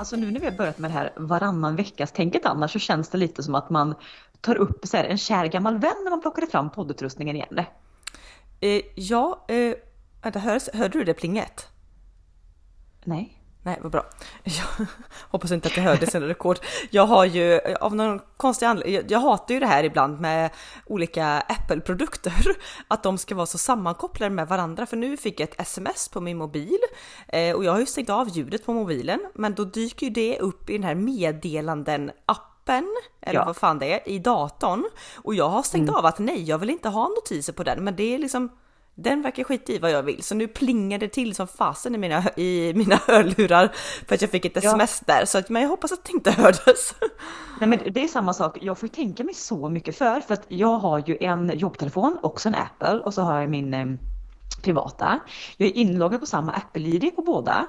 Alltså nu när vi har börjat med det här varannan veckas tänket annars så känns det lite som att man tar upp så här, en kär gammal vän när man plockade fram poddutrustningen igen. Eh, ja, eh, vänta, hör, hörde du det plinget? Nej. Nej, vad bra. Jag hoppas inte att det hördes i rekord. Jag har ju av någon konstig anledning, jag, jag hatar ju det här ibland med olika Apple-produkter, att de ska vara så sammankopplade med varandra. För nu fick jag ett sms på min mobil eh, och jag har ju stängt av ljudet på mobilen, men då dyker ju det upp i den här meddelanden appen eller Ja. vad fan det är, i datorn. Och jag har stängt av att nej, jag vill inte ha notiser på den, men det är liksom den verkar skita i vad jag vill, så nu plingar det till som fasen i mina, i mina hörlurar för att jag fick ett Ja. sms där. Så att, men jag hoppas att det inte hördes. Nej men det är samma sak, jag får tänka mig så mycket för, för att jag har ju en jobbtelefon, också en Apple, och så har jag min eh, privata. Jag är inloggad på samma Apple-ID på båda.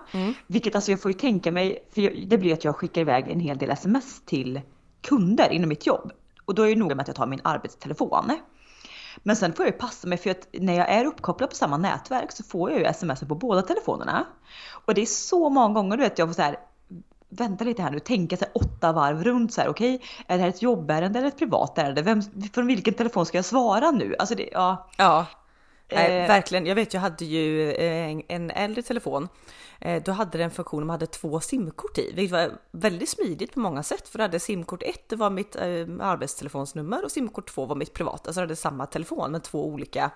Vilket alltså jag får ju tänka mig, för det blir att jag skickar iväg en hel del sms till kunder inom mitt jobb. Och då är jag noga med att jag tar min arbetstelefon. Men sen får jag ju passa mig för att när jag är uppkopplad på samma nätverk så får jag ju sms på båda telefonerna. Och det är så många gånger du vet jag får så här vänta lite här nu, tänka sig åtta varv runt så här, okej, är det här ett jobbärende eller ett privat ärende? Vem, från vilken telefon ska jag svara nu? Alltså det, ja. Ja, Nej, Eh. verkligen. Jag vet, jag hade ju eh, en, äldre telefon. Eh, Då hade den funktion, man hade två simkort i, vilket var väldigt smidigt på många sätt. För då hade simkort 1 det var mitt arbetstelefonsnummer och simkort 2 var mitt privata. Så jag hade samma telefon med två olika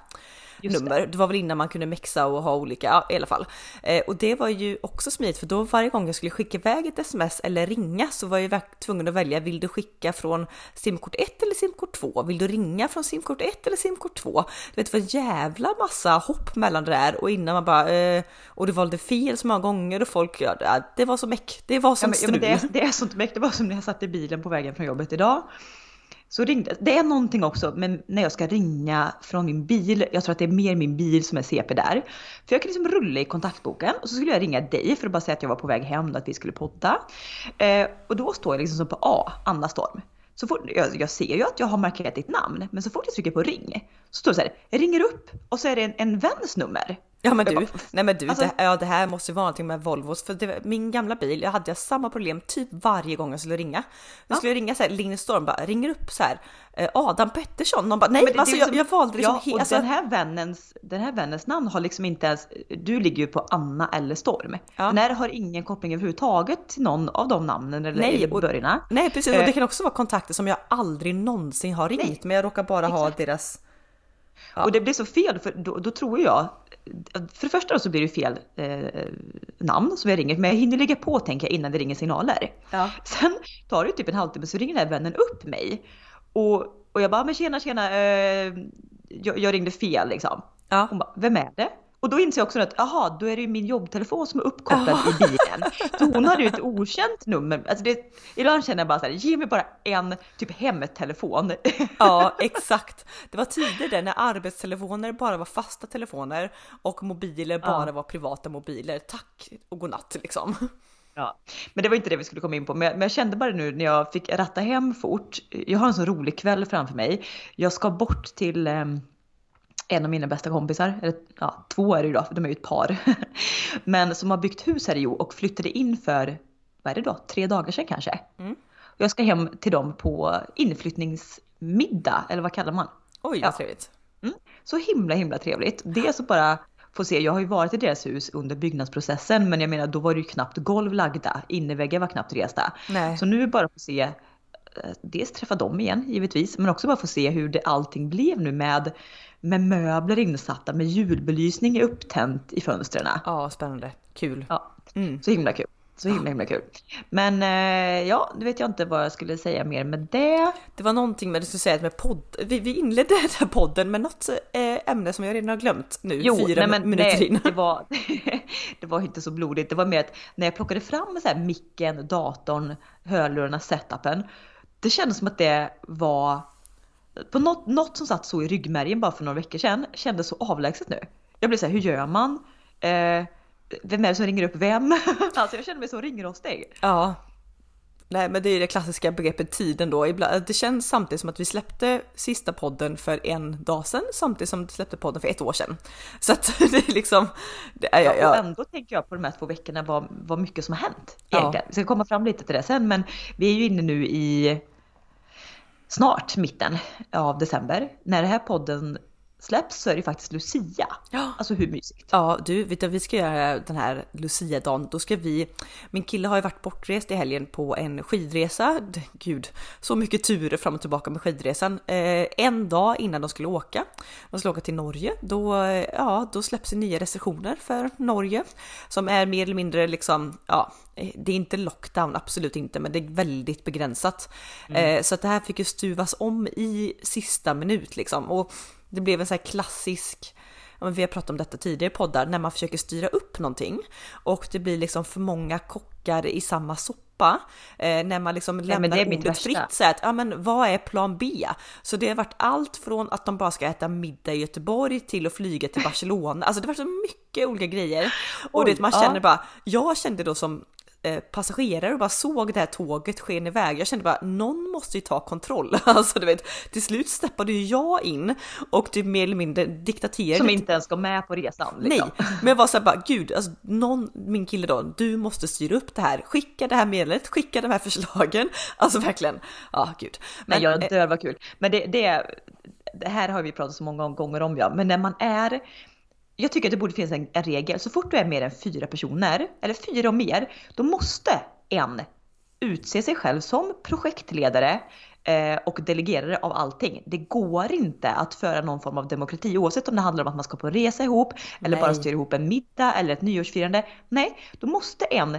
Just det. nummer. Det. var väl innan man kunde mixa och ha olika, ja, i alla fall. Eh, och det var ju också smidigt för då varje gång jag skulle skicka iväg ett sms eller ringa så var jag tvungen att välja, vill du skicka från simkort 1 eller simkort 2? Vill du ringa från simkort 1 eller simkort 2? Du vet, det var en jävla massa hopp mellan det där och innan man bara, eh, och du valde fel så många gånger och folk, ja, det- var så meck, det var Ja, som men, ja, strul. men det, är, det är sånt mäktigt, det var som när jag satt i bilen på vägen från jobbet idag. Så ringde, det är någonting också men när jag ska ringa från min bil, jag tror att det är mer min bil som är CP där. För jag kan liksom rulla i kontaktboken och så skulle jag ringa dig för att bara säga att jag var på väg hem och att vi skulle podda. Eh, och då står jag liksom som på A, Anna Storm. Så fort, jag, jag ser ju att jag har markerat ditt namn, men så fort jag trycker på ring så står det så här, ringer upp och så är det en, en väns nummer. Ja men Jag du, bara, nej men du, alltså- det, ja, det här måste vara någonting med Volvos. För det, min gamla bil, jag hade samma problem typ varje gång jag skulle ringa. Jag skulle ringa så här, Linus Storm bara ringer upp så här, eh, Adam Pettersson. De bara, nej Men alltså är jag, liksom- jag valde liksom ja, och alltså, den, här vännens, den här vännens namn har liksom inte ens, du ligger ju på Anna eller Storm. Ja. Den här har ingen koppling överhuvudtaget till någon av de namnen eller, Nej, och-. Nej precis, och Eh. det kan också vara kontakter som jag aldrig någonsin har ringt, Nej, men jag råkar bara ha exakt. deras... Ja. Och det blir så fel för då, då tror jag, för det första så blir det fel eh, namn som jag ringer, men jag hinner lägga på tänker jag innan det ringer signaler. Ja. Sen tar det typ en halvtimme så ringer den här vännen upp mig. Och, och jag bara, men tjena tjena, eh, jag, jag ringde fel liksom. Ja. Hon bara, vem är det? Och då inser jag också att, jaha, då är det ju min jobbtelefon som är uppkopplad i bilen. Så hon hade ju ett okänt nummer. Alltså det, ibland känner jag bara så här, ge mig bara en typ hemtelefon. ja, exakt. Det var tider där när arbetstelefoner bara var fasta telefoner och mobiler bara var privata mobiler. Tack och godnatt liksom. Ja, men det var inte det vi skulle komma in på. Men jag, men jag kände bara nu när jag fick ratta hem fort. Jag har en så rolig kväll framför mig. Jag ska bort till em, en av mina bästa kompisar. Eller ja, två är det ju då, för de är ju ett par. Men som har byggt hus här i Jo och flyttade in för, vad är det då, tre dagar sedan kanske. Mm. Jag ska hem till dem på inflyttningsmiddag, eller vad kallar man? Oj Ja. vad trevligt. Så himla himla trevligt. Dels så bara få se, jag har ju varit i deras hus under byggnadsprocessen men jag menar då var det ju knappt golv lagda, innerväggar var knappt resta. Nej. Så nu bara få se, eh, dels träffa dem igen givetvis, men också bara få se hur det allting blev nu med, med möbler insatta, med julbelysning upptänt i fönstren. Ja, spännande. Kul. Ja, Mm. så himla kul. Så himla himla kul. Men eh, ja, nu vet jag inte vad jag skulle säga mer med det. Det var någonting med, du skulle säga med podd, vi, vi inledde den här podden med något eh, ämne som jag redan har glömt nu, Jo, fyra nej, men, minuter nej, in. det var, det var inte så blodigt. Det var mer att när jag plockade fram så här micken, datorn, hörlurarna, setupen. Det kändes som att det var på något, något som satt så i ryggmärgen bara för några veckor sedan kändes så avlägset nu. Jag blev så här, hur gör man? Eh, vem är det som ringer upp vem? alltså jag känner mig så ringrostig. Ja. Nej men det är det klassiska begreppet tiden då. Ibland, det känns samtidigt som att vi släppte sista podden för en dag sedan samtidigt som vi släppte podden för ett år sedan. Så att det är liksom... Det är, ja, och ändå tänker jag på de här två veckorna vad, vad mycket som har hänt. Egentligen. Ja. Vi ska komma fram lite till det sen men vi är ju inne nu i snart mitten av december. När den här podden släpps så är det faktiskt Lucia. Ja. Alltså hur mysigt? Ja du, vet du, vi ska göra den här Lucia-dagen. Då ska vi, min kille har ju varit bortrest i helgen på en skidresa. Gud, så mycket turer fram och tillbaka med skidresan. Eh, en dag innan de skulle åka, de skulle åka till Norge, då, ja, då släpps nya restriktioner för Norge som är mer eller mindre liksom, ja, det är inte lockdown, absolut inte, men det är väldigt begränsat. Mm. Eh, så att det här fick ju stuvas om i sista minut liksom. Och det blev en sån här klassisk, vi har pratat om detta tidigare i poddar, när man försöker styra upp någonting och det blir liksom för många kockar i samma soppa. Eh, när man liksom Nej, lämnar ordet fritt så att, ja men vad är plan B? Så det har varit allt från att de bara ska äta middag i Göteborg till att flyga till Barcelona. Alltså det var så mycket olika grejer. Och Oj, det man känner ja. bara, jag kände då som passagerare och bara såg det här tåget sken iväg. Jag kände bara någon måste ju ta kontroll. Alltså du vet, till slut steppade ju jag in och typ mer eller mindre diktaterade. Som inte ens går med på resan. Liksom. Nej, men jag var så här bara gud, alltså någon, min kille då, du måste styra upp det här. Skicka det här meddelandet, skicka de här förslagen. Alltså verkligen, ja ah, gud. Men jag eh, dör vad kul. Men det, det, det här har vi pratat så många gånger om ja, men när man är jag tycker att det borde finnas en, en, regel. Så fort du är mer än fyra personer, eller fyra och mer, då måste en utse sig själv som projektledare eh, och delegerare av allting. Det går inte att föra någon form av demokrati oavsett om det handlar om att man ska på resa ihop eller Nej. bara styra ihop en middag eller ett nyårsfirande. Nej, då måste en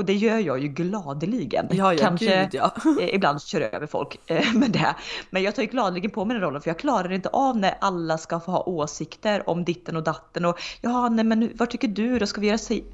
och det gör jag ju gladeligen. Ja, ja, Kanske gud, ja. ibland kör över folk eh, med det. Men jag tar ju gladeligen på mig den rollen för jag klarar inte av när alla ska få ha åsikter om ditten och datten och ja, nej men vad tycker du då? Ska vi göra sig?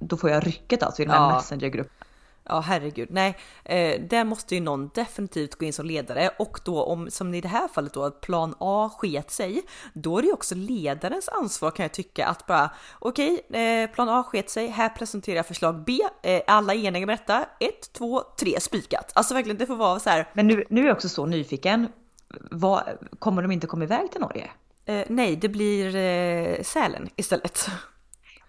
Då får jag rycket alltså i den här ja. messengergruppen. Ja herregud, nej, eh, där måste ju någon definitivt gå in som ledare och då om som i det här fallet då att plan A sket sig, då är det ju också ledarens ansvar kan jag tycka att bara okej, okay, eh, plan A sket sig, här presenterar jag förslag B, eh, alla eniga med detta, 1, 2, 3 spikat. Alltså verkligen, det får vara så här. Men nu, nu är jag också så nyfiken, Vad, kommer de inte komma iväg till Norge? Eh, nej, det blir eh, Sälen istället.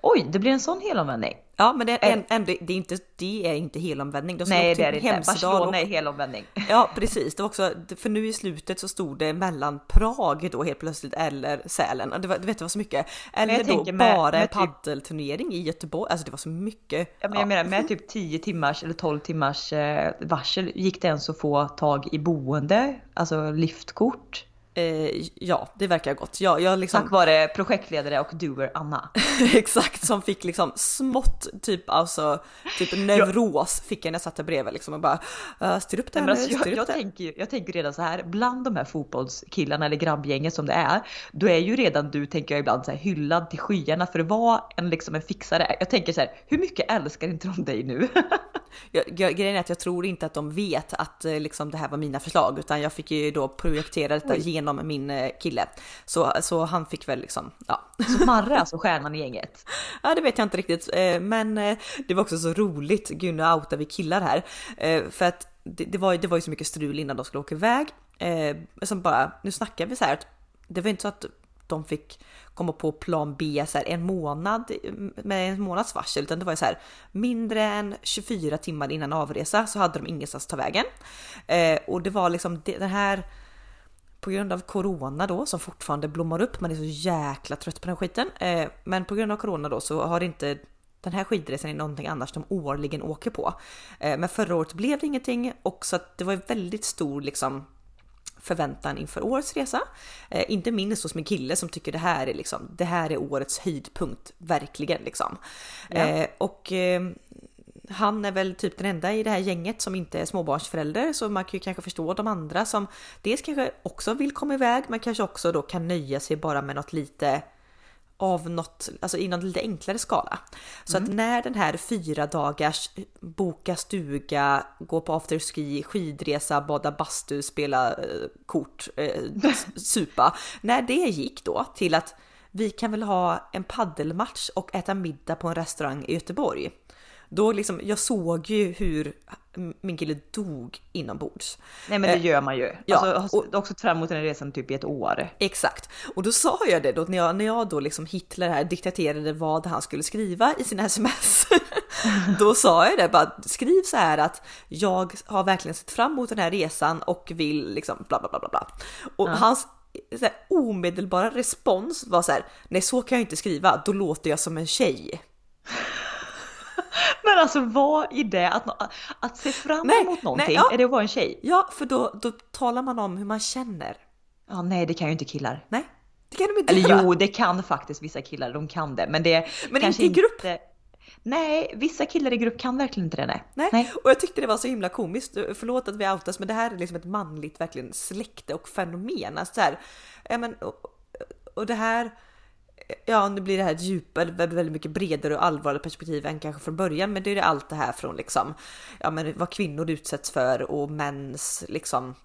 Oj, det blir en sån helomvändning. Ja, men det är, en, en, det är inte, det är inte helomvändning. De Nej, det är det inte. Barcelona är helomvändning. Ja, precis. Det var också, för nu i slutet så stod det mellan Prag då helt plötsligt eller Sälen. Det var, du vet, det var så mycket. Eller då bara med, med en typ- paddelturnering i Göteborg. Alltså det var så mycket. Ja, men jag ja. menar med typ 10 timmars eller 12 timmars eh, varsel gick det ens att få tag i boende, alltså liftkort. Eh, ja, det verkar gott. Jag, jag liksom... Tack vare projektledare och doer Anna. Exakt, som fick liksom smått typ alltså typ neuros fick jag när jag satt där bredvid liksom och bara uh, styr upp det här Nej, alltså, jag, jag, tänker, jag tänker redan så här, bland de här fotbollskillarna eller grabbgänget som det är, då är ju redan du, tänker jag ibland, så här, hyllad till skyarna för att vara en, liksom en fixare. Jag tänker så här, hur mycket älskar inte de dig nu? jag, grejen är att jag tror inte att de vet att eh, liksom, det här var mina förslag, utan jag fick ju då projektera detta Oj. genom genom min eh, kille. Så, så han fick väl liksom, ja. Så Marre alltså stjärnan i gänget? ja det vet jag inte riktigt, eh, men eh, det var också så roligt, gud nu outar vi killar här. För att det, det, var, det var ju så mycket strul innan de skulle åka iväg. Som bara, nu snackar vi så här att det var inte så att de fick komma på plan B så här, en månad med en månads varsel utan det var så här mindre än 24 timmar innan avresa så hade de ingenstans att ta vägen. Eh, och det var liksom det, den här på grund av corona då som fortfarande blommar upp. Man är så jäkla trött på den skiten. Eh, men på grund av corona då så har inte den här skidresan är någonting annars de årligen åker på. Eh, men förra året blev det ingenting och så att det var väldigt stor liksom förväntan inför årets resa. Eh, inte minst hos min kille som tycker det här är liksom, det här är årets höjdpunkt, verkligen liksom. Ja. Eh, och eh, han är väl typ den enda i det här gänget som inte är småbarnsförälder så man kan ju kanske förstå de andra som dels kanske också vill komma iväg men kanske också då kan nöja sig bara med något lite av något, alltså i någon lite enklare skala. Så mm. att när den här fyra dagars boka stuga, gå på afterski, skidresa, bada bastu, spela eh, kort, eh, supa. när det gick då till att vi kan väl ha en paddelmatch och äta middag på en restaurang i Göteborg Då liksom, jag såg ju hur min kille dog inombords. Nej men det gör man ju. ja, alltså, och- har också fram emot den här resan typ i ett år. Exakt. Och då sa jag det då när jag, när jag då liksom Hitler här diktaterade vad han skulle skriva i sina sms. då sa jag det bara skriv så här att jag har verkligen sett fram emot den här resan och vill liksom bla bla bla bla bla. Och hans så här, omedelbara respons var så här nej så kan jag inte skriva då låter jag som en tjej. Men alltså vad i det att, att se fram Nej, emot någonting, nej, ja. är det att vara en tjej? Ja för då, då talar man om hur man känner. Ja nej det kan ju inte killar. Nej det kan de inte Eller göra. jo det kan faktiskt vissa killar, de kan det. Men det Men inte i grupp. Nej, vissa killar i grupp kan verkligen inte det. Nej. Nej. nej. och jag tyckte det var så himla komiskt. Förlåt att vi outas, men det här är liksom ett manligt verkligen släkte och fenomen. Alltså så här, ja, men, och, och det här, ja nu blir det här ett djupare, väldigt mycket bredare och allvarligare perspektiv än kanske från början. Men det är det allt det här från liksom, ja men vad kvinnor utsätts för och mäns liksom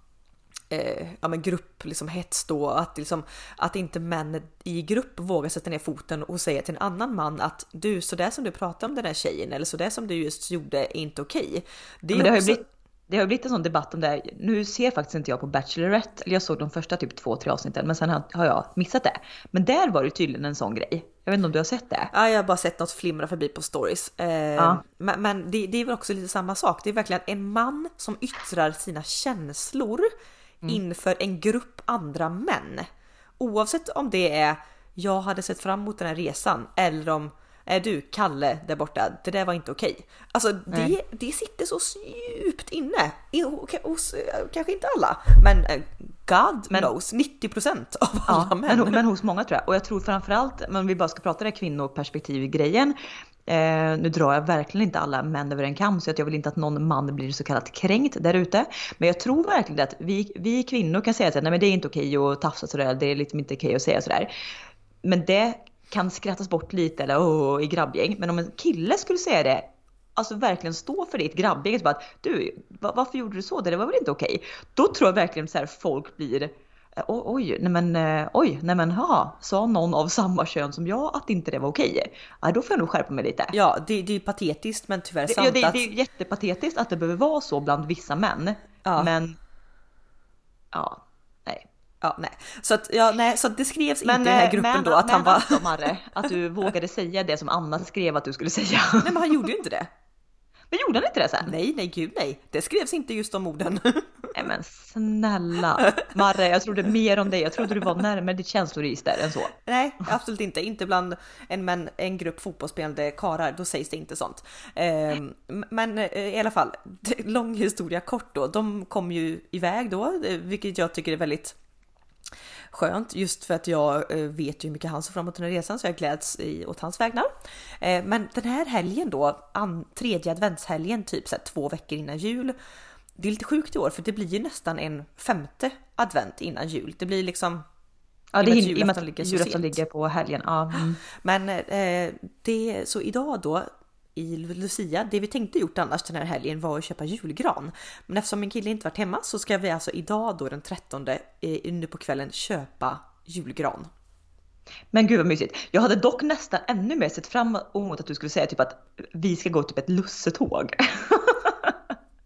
eh, ja, men grupp liksom hets då, att, liksom, att inte män i grupp vågar sätta ner foten och säga till en annan man att du, så där som du pratar om den här tjejen eller så där som du just gjorde är inte okej. Det Men det har ju också- blivit, det har blivit en sån debatt om det. här. Nu ser faktiskt inte jag på Bachelorette, eller jag såg de första typ två, tre avsnitten, men sen har, jag missat det. Men där var det tydligen en sån grej. Jag vet inte om du har sett det? Ja, jag har bara sett något flimra förbi på stories. Eh, Ja. Men, men det, det är väl också lite samma sak. Det är verkligen en man som yttrar sina känslor Mm. inför en grupp andra män. Oavsett om det är jag hade sett fram emot den här resan eller om du Kalle där borta, det där var inte okej. Alltså det, det sitter så djupt inne. Hos, eh, kanske inte alla, men eh, God Men- knows 90% av alla Ja, män. men, men hos många tror jag. Och jag tror framförallt, men vi bara ska prata det kvinnoperspektiv-grejen. Eh, nu drar jag verkligen inte alla män över en kam så att jag vill inte att någon man blir så kallat kränkt där ute. Men jag tror verkligen att vi, vi kvinnor kan säga att nej men det är inte okej att tafsa sådär, det är liksom inte okej att säga sådär. Men det kan skrattas bort lite eller åh, i grabbgäng. Men om en kille skulle säga det, alltså verkligen stå för det i ett grabbgäng, så bara att du, va- varför gjorde du så? Det var väl inte okej? Då tror jag verkligen så här folk blir Oj, oj, nej men, eh, oj, nej men, ha, sa någon av samma kön som jag att inte det var okej? Ja, då får jag nog skärpa mig lite. Ja, det, det är ju patetiskt men tyvärr Det, sant ja, det, att... det är jättepatetiskt att det behöver vara så bland vissa män. Ja. Men, ja. Ja, nej. Så att, ja, nej, så det skrevs inte i den eh, här gruppen då att han var... alltså, Marre, att du vågade säga det som Anna skrev att du skulle säga. Nej, men han gjorde ju inte det. Men gjorde han inte det sen? Nej, nej, gud nej. Det skrevs inte just de orden. Nej men snälla. Marre, jag trodde mer om dig. Jag trodde du var närmare ditt känsloregister än så. nej, absolut inte. Inte bland en, men, en grupp fotbollsspelande karar. Då sägs det inte sånt. Ehm, men eh, i alla fall, lång historia kort då. De kom ju iväg då, eh, vilket jag tycker är väldigt skönt just för att jag eh, vet ju hur mycket han ser fram emot den här resan så jag gläds i, åt hans vägnar. Eh, men den här helgen då, an, tredje adventshelgen, typ så här, två veckor innan jul. Det är lite sjukt i år för det blir ju nästan en femte advent innan jul. Det blir liksom Ja, det är i och med ligger att julafton sent. ligger på helgen. Ja, mm. Men eh, det, så idag då i Lucia, det vi tänkte gjort annars den här helgen var att köpa julgran. Men eftersom min kille inte varit hemma så ska vi alltså idag då den 13 eh, nu på kvällen köpa julgran. Men gud vad mysigt. Jag hade dock nästan ännu mer sett fram emot att du skulle säga typ att vi ska gå typ ett lussetåg.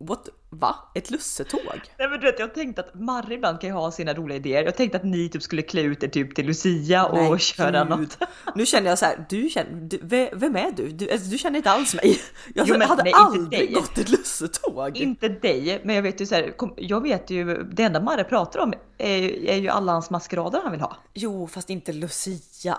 What? Va? Ett lussetåg? Nej men du vet jag tänkte att Marre ibland kan ju ha sina roliga idéer. Jag tänkte att ni typ skulle klä ut er typ till Lucia och Nej, köra gud. något. Nu känner jag så här, du känner, du, ve- vem är du? Du, alltså, du känner inte alls mig. Jag Jo, men hade nej, aldrig gått ett lussetåg. Inte dig, men jag vet ju så här, kom, jag vet ju, det enda Marre pratar om är, är ju alla hans maskerader han vill ha. Jo, fast inte Lucia.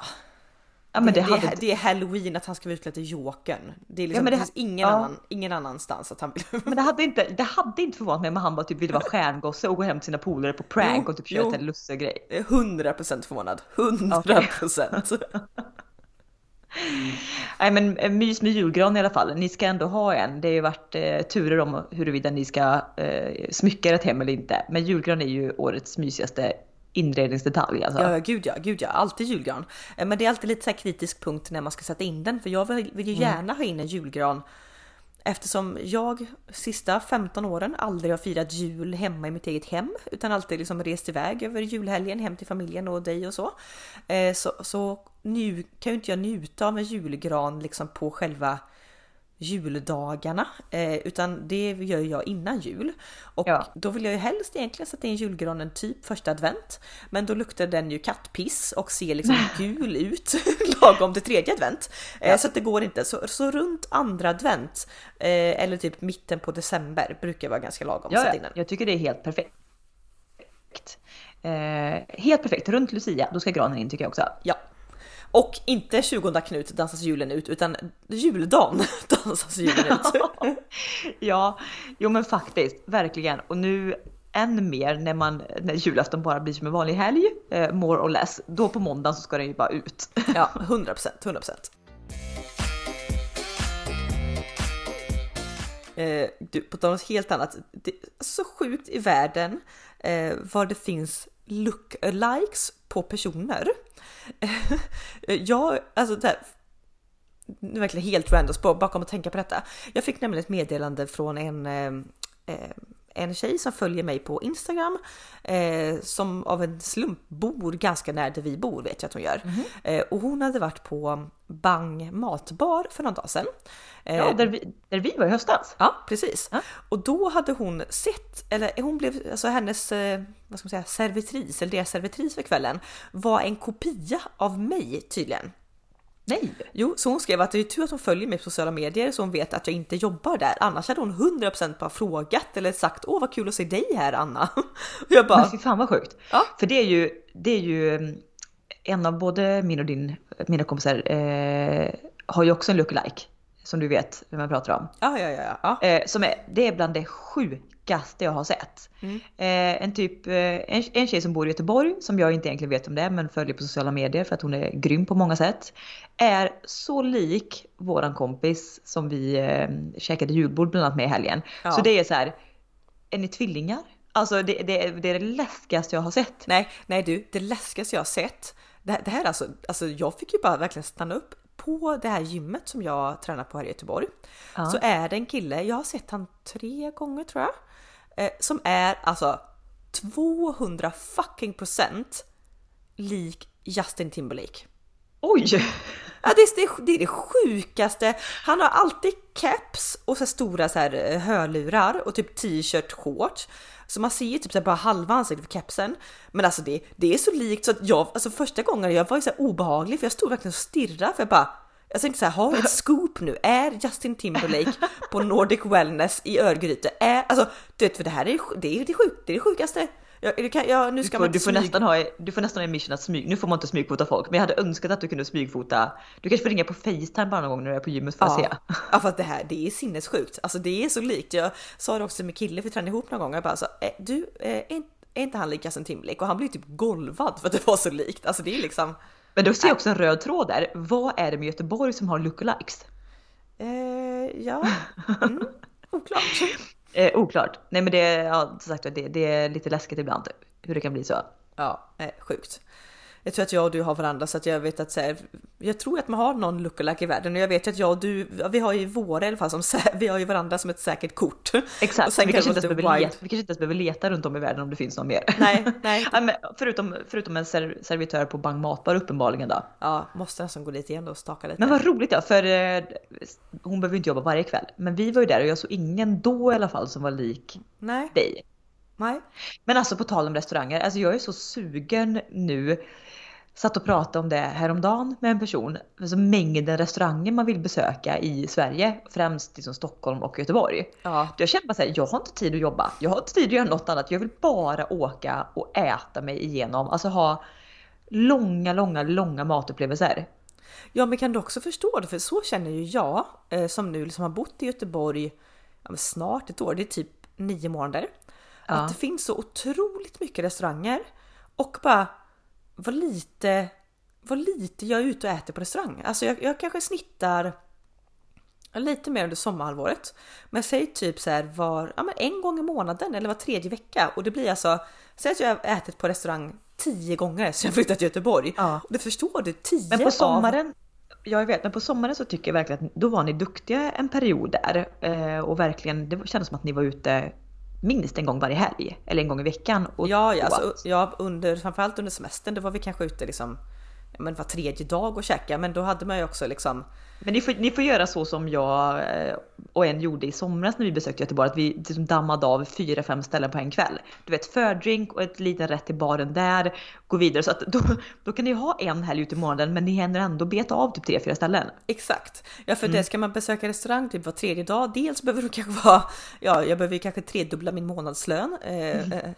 Ja men det, det, hade är, det är halloween att han ska vara utklädd till Jokern. Det, är liksom, men det, det- finns ingen, ja. annan, ingen annanstans att han vill... Men det hade inte, det hade inte förvånat mig om han bara typ ville vara stjärngosse och gå hem till sina polare på prank Jo, och typ köra jo. en lussegrej. 100% förvånad. 100%. Nej men eh, mys med julgran i alla fall. Ni ska ändå ha en. Det har ju varit eh, turer om huruvida ni ska eh, smycka ett hem eller inte. Men julgran är ju årets mysigaste inredningsdetalj alltså. Ja, gud ja, gud ja, alltid julgran. Eh, Men det är alltid lite så kritisk punkt när man ska sätta in den, för jag vill, vill ju gärna ha in en julgran eftersom jag sista 15 åren aldrig har firat jul hemma i mitt eget hem utan alltid liksom rest iväg över julhelgen hem till familjen och dig och så. Eh, Så, så nu kan ju inte jag njuta av en julgran liksom på själva juldagarna eh, utan det gör jag innan jul. Och Ja. då vill jag ju helst egentligen sätta in julgranen typ första advent. Men då luktar den ju kattpiss och ser liksom gul ut lagom till tredje advent. Eh, Så att det går inte. Så, så runt andra advent eh, eller typ mitten på december brukar vara ganska lagom Ja, ja, jag tycker det är helt perfekt. Eh, helt perfekt. Runt Lucia, då ska granen in tycker jag också. Ja. Och inte 20 Knut dansas julen ut utan juldagen dansas julen ut. Ja, jo men faktiskt, verkligen. Och nu än mer när man, när julafton bara blir som en vanlig helg, eh, more or less. Då på måndagen så ska den ju bara ut. Ja, 100 procent, 100 procent. Eh, du, på tal om något helt annat. Det är så sjukt i världen eh, vad det finns look-likes på personer. jag, alltså det här, nu är verkligen helt random spår, bara kom att tänka på detta. Jag fick nämligen ett meddelande från en, eh, eh, en tjej som följer mig på Instagram eh, som av en slump bor ganska nära där vi bor vet jag att hon gör. Eh, och hon hade varit på Bang matbar för någon dag sedan. Eh, Ja, där vi, där vi var i höstas. Ja, precis. Ja. Och då hade hon sett, eller hon blev, alltså hennes, eh, vad ska man säga, servitris, eller deras servitris för kvällen var en kopia av mig tydligen. Nej! Jo, så hon skrev att det är tur att hon följer mig på sociala medier så hon vet att jag inte jobbar där. Annars hade hon 100% bara frågat eller sagt åh vad kul att se dig här Anna. Och jag bara, Men fy fan vad sjukt. Ja. För det är ju, det är ju mm, en av både min och din, mina kompisar eh, har ju också en lookalike. Som du vet vem jag pratar om. ja ja ja, ja. ja. Eh, som är, det är bland det sjukaste jag har sett. Mm. Eh, en, typ, eh, en, en tjej som bor i Göteborg, som jag inte egentligen vet om det är, men följer på sociala medier för att hon är grym på många sätt. Är så lik våran kompis som vi eh, käkade julbord bland annat med i helgen. Ja. Så det är så här, är ni tvillingar? Alltså det, det, är- det är det läskigaste jag har sett. Nej, nej du, det läskigaste jag har sett. Det, här- det här är alltså, alltså jag fick ju bara verkligen stanna upp på det här gymmet som jag tränar på här i Göteborg. Ja. Så är det en kille, jag har sett han tre gånger tror jag, eh, som är alltså 200 fucking procent lik Justin Timberlake. Oj! Ja, det, är, det, är, det sjukaste. Han har alltid caps och så stora så här eh, hörlurar och typ t-shirt, shorts. Så man ser ju typ så bara halva ansiktet för kepsen. Men alltså det, det är så likt så att jag, alltså första gången jag var ju så obehaglig för jag stod verkligen och stirrade för jag bara jag tänkte så här, jag ett scoop nu? Är Justin Timberlake på Nordic Wellness i Örgryte? Är, alltså, du vet, för det här är, det är det, sjuk, det, är det sjukaste. Jag, det kan, jag, nu Du får, man du, inte får smyga- nästan ha, du får nästan ha en mission att smyg. Nu får man inte smygfota folk, men jag hade önskat att du kunde smygfota. Du kanske får ringa på Facetime bara någon gång när du är på gymmet för att se. Ja, ja för att det här det är sinnessjukt. Alltså det är så likt. Jag sa det också till min kille, vi tränade ihop någon gång. Jag bara så, eh, du är, inte- är inte han lik Justin Timberlake? Och han blev typ golvad för att det var så likt. Alltså det är liksom. Men då ser jag också en röd tråd där. Vad är det med Göteborg som har lookalikes? Eh, ja, mm, oklart. Eh, oklart. Nej men det, ja, som sagt, det, det är lite läskigt ibland hur det kan bli så. Ja, eh, sjukt. Jag tror att jag och du har varandra så att jag vet att så här, jag tror att man har någon lookalike i världen och jag vet ju att jag och du, vi har ju våra i alla fall som vi har ju varandra som ett säkert kort. Exakt, Och sen vi, kan kanske inte ens behöver leta, vi kanske inte ens behöver leta runt om i världen om det finns någon mer. Nej, nej. Ja, förutom, förutom en ser, servitör på Bang Matbar uppenbarligen då. Ja, måste nästan gå dit igen då och staka lite. Men vad roligt ja, för eh, hon behöver inte jobba varje kväll. Men vi var ju där och jag såg ingen då i alla fall som var lik Nej, dig. nej. Men alltså på tal om restauranger, alltså jag är så sugen nu. Satt och pratade om det häromdagen med en person. Alltså mängden restauranger man vill besöka i Sverige. Främst liksom Stockholm och Göteborg. Ja, Jag känner bara såhär, jag har inte tid att jobba. Jag har inte tid att göra något annat. Jag vill bara åka och äta mig igenom. Alltså ha långa, långa, långa matupplevelser. Ja men kan du också förstå det? För så känner ju jag eh, som nu liksom har bott i Göteborg ja, snart ett år, det är typ nio månader. Ja. Att det finns så otroligt mycket restauranger och bara vad lite, vad lite jag är ute och äter på restaurang. Alltså jag, jag kanske snittar lite mer under sommarhalvåret. Men säg typ så här var, ja men en gång i månaden eller var tredje vecka och det blir alltså, säg att jag har ätit på restaurang tio gånger sen jag flyttat till Göteborg. Ja. Och det förstår du, tio Men på av sommaren, ja jag vet, men på sommaren så tycker jag verkligen att då var ni duktiga en period där. Eh, och verkligen, det kändes som att ni var ute minst en gång varje helg. Eller en gång i veckan. Och Ja, ja, alltså, ja under, framförallt under semestern, då var vi kanske ute liksom men var tredje dag och käka. Men då hade man ju också liksom men ni får, ni får göra så som jag eh, och en gjorde i somras när vi besökte Göteborg, att vi liksom dammade av fyra, fem ställen på en kväll. Du vet fördrink och ett liten rätt till baren där, gå vidare. Så att då, då kan ni ha en helg ute i månaden men ni hinner ändå beta av typ tre, fyra ställen. Exakt. Ja för mm. det ska man besöka restaurang typ var tredje dag, dels behöver du kanske vara, ja jag behöver kanske tredubbla min månadslön. Eh, mm.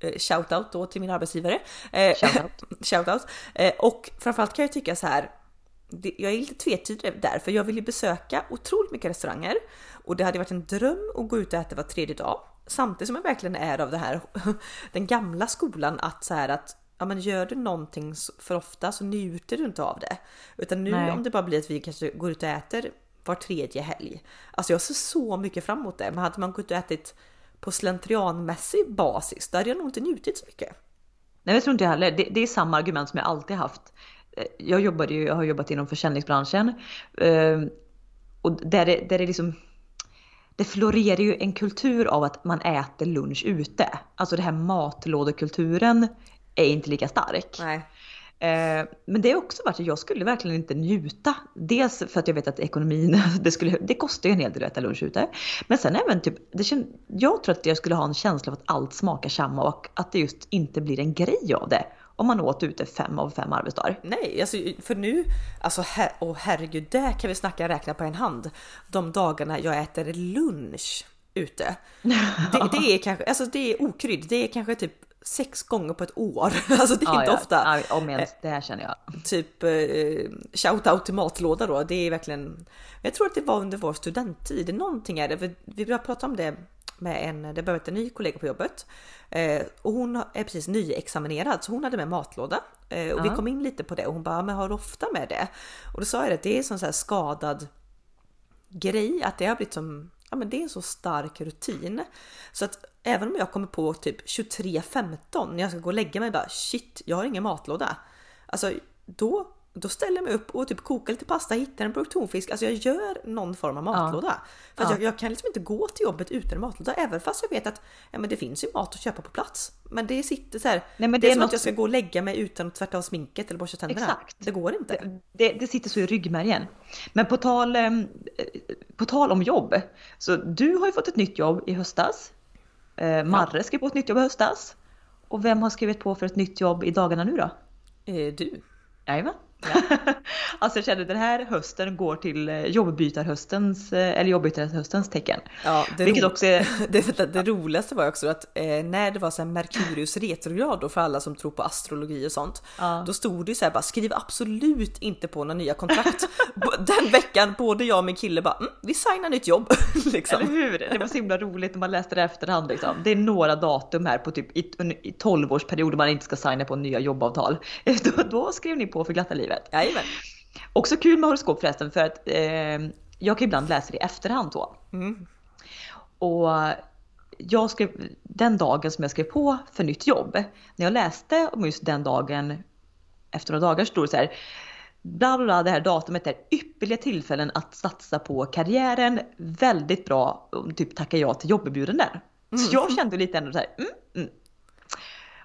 Eh, Shoutout då till min arbetsgivare. Shoutout. Shoutout. Och framförallt kan jag tycka så här, jag är lite tvetydig där, för jag vill ju besöka otroligt mycket restauranger och det hade varit en dröm att gå ut och äta var tredje dag. Samtidigt som jag verkligen är av det här, den gamla skolan att så här att ja, men gör du någonting för ofta så njuter du inte av det. Utan nu Nej. om det bara blir att vi kanske går ut och äter var tredje helg. Alltså jag ser så mycket fram emot det. Men hade man gått och ätit på slentrianmässig basis, då hade jag nog inte njutit så mycket. Nej, det tror inte jag heller. Det, det är samma argument som jag alltid haft jag jobbade ju, jag har jobbat inom försäljningsbranschen. Ehm, och där det, där det liksom det florerar ju en kultur av att man äter lunch ute. Alltså det här matlådekulturen är inte lika stark. Nej. Eh, men det har också varit att jag skulle verkligen inte njuta. Dels för att jag vet att ekonomin, det, skulle, det kostar ju en hel del att äta lunch ute. Men sen även typ, det känd, jag tror att jag skulle ha en känsla av att allt smakar samma och att det just inte blir en grej av det om man åt ute fem av fem arbetsdagar. Nej, alltså, för nu, alltså her oh, herregud, där kan vi snacka räkna på en hand. De dagarna jag äter lunch ute. Det, det är kanske, alltså det är okrydd, det är kanske typ sex gånger på ett år. Alltså det är ja, inte ja. ofta. Ja, om ens, det här känner jag. Typ eh, shout-out till matlåda då. Det är verkligen. Jag tror att det var under vår studenttid. Någonting är det. Vi började prata om det med en, det börjat en ny kollega på jobbet eh, och hon är precis nyexaminerad så hon hade med matlåda eh, och uh -huh. vi kom in lite på det och hon bara, men har du ofta med det? Och då sa jag att det är sån så här skadad grej att det har blivit som, ja men det är en så stark rutin så att även om jag kommer på typ 23.15 när jag ska gå och lägga mig bara shit, jag har ingen matlåda. Alltså då då ställer jag mig upp och typ kokar lite pasta, hittar en produktionfisk. Alltså jag gör någon form av matlåda. Ja. För ja. jag, jag, kan liksom inte gå till jobbet utan en matlåda. Även fast jag vet att ja, men det finns ju mat att köpa på plats. Men det sitter så här. Nej, det, det är som något... att jag ska gå och lägga mig utan att tvätta av sminket eller borsta tänderna. Exakt. Det går inte. Det, det, det, sitter så i ryggmärgen. Men på tal, eh, på tal om jobb. Så du har ju fått ett nytt jobb i höstas. Eh, Marre skrev på ett nytt jobb i höstas. Och vem har skrivit på för ett nytt jobb i dagarna nu då? Eh, du. Jajamän. alltså jag att den här hösten går till eh, jobbbytarhöstens, eh, eller jobbbytarhöstens tecken. Ja, det, Vilket också är... det, det, roligaste var också att eh, när det var så här Merkurius retrograd då för alla som tror på astrologi och sånt. Ja. Då stod det så här bara skriv absolut inte på några nya kontrakt. den veckan både jag och min kille bara mm, vi signar nytt jobb. liksom. Eller hur? Det var så himla roligt när man läste det efterhand. Liksom. Det är några datum här på typ i, i 12 års period man inte ska signa på nya jobbavtal. Då, då skrev ni på för glatta livet livet. Jajamän. Också kul med horoskop förresten för att eh, jag kan ibland läsa det i efterhand då. Mm. Och jag skrev, den dagen som jag skrev på för nytt jobb, när jag läste om just den dagen efter några dagar stod det så här bla bla bla, det här datumet är ypperliga tillfällen att satsa på karriären. Väldigt bra, typ tacka ja till jobberbjudanden. Mm. Så jag kände lite ändå så här, mm, mm,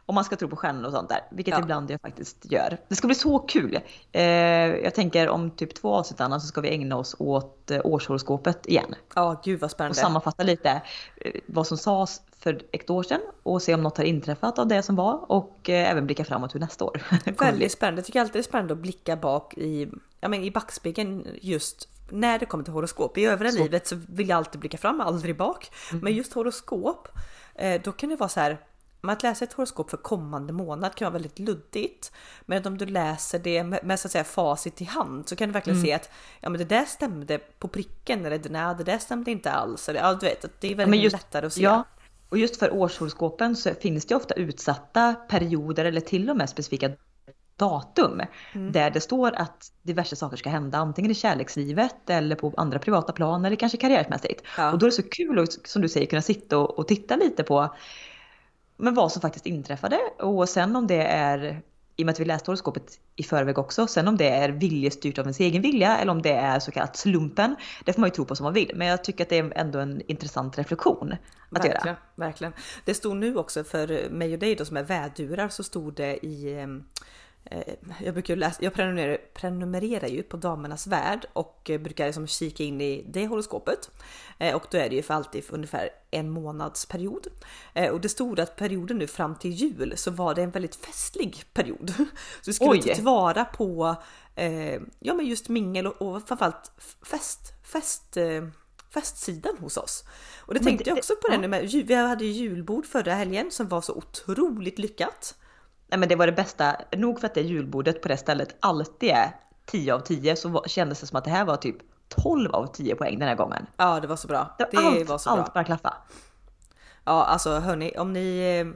om man ska tro på stjärnor och sånt där, vilket ja. ibland jag faktiskt gör. Det ska bli så kul. Eh, jag tänker om typ två avsnitt Anna så ska vi ägna oss åt eh, årshoroskopet igen. Ja, gud vad spännande. Och sammanfatta lite eh, vad som sades för ett år sedan och se om något har inträffat av det som var och eh, även blicka framåt hur nästa år Väldigt spännande. Jag tycker alltid det är spännande att blicka bak i, ja, men i backspegeln just när det kommer till horoskop. I övriga så. livet så vill jag alltid blicka fram, aldrig bak. Mm. Men just horoskop, eh, då kan det vara så här men att läsa ett horoskop för kommande månad kan vara väldigt luddigt. Men om du läser det med, med så att säga facit i hand så kan du verkligen mm. se att ja, men det där stämde på pricken eller nej, det där stämde inte alls. Eller, ja, du vet, det är väldigt just, lättare att se. Ja. Och just för årshoroskopen så finns det ofta utsatta perioder eller till och med specifika datum mm. där det står att diverse saker ska hända antingen i kärlekslivet eller på andra privata plan eller kanske karriärmässigt. Ja. Och då är det så kul att som du säger kunna sitta och, och titta lite på men vad som faktiskt inträffade och sen om det är i och med att vi läste horoskopet i förväg också. Sen om det är viljestyrt av ens egen vilja eller om det är så kallat slumpen. Det får man ju tro på som man vill. Men jag tycker att det är ändå en intressant reflektion att verkligen, göra. Verkligen. Det stod nu också för mig och dig då som är vädurar så stod det i eh, jag brukar läsa, jag prenumererar, prenumererar ju på Damernas Värld och eh, brukar liksom kika in i det horoskopet. Eh, och då är det ju för alltid för ungefär en månads period. Och det stod att perioden nu fram till jul så var det en väldigt festlig period. Så vi skulle ta tillvara på ja, men just mingel och, och framförallt fest, fest festsidan hos oss. Och det men tänkte det, jag också på det nu med, vi hade julbord förra helgen som var så otroligt lyckat. Nej men det var det bästa, nog för att det julbordet på det stället alltid är 10 av 10 så var, kändes det som att det här var typ 12 av 10 poäng den här gången. Ja det var så bra. Det, var allt, var så bra. Allt bara klaffa. Ja alltså hörni, om ni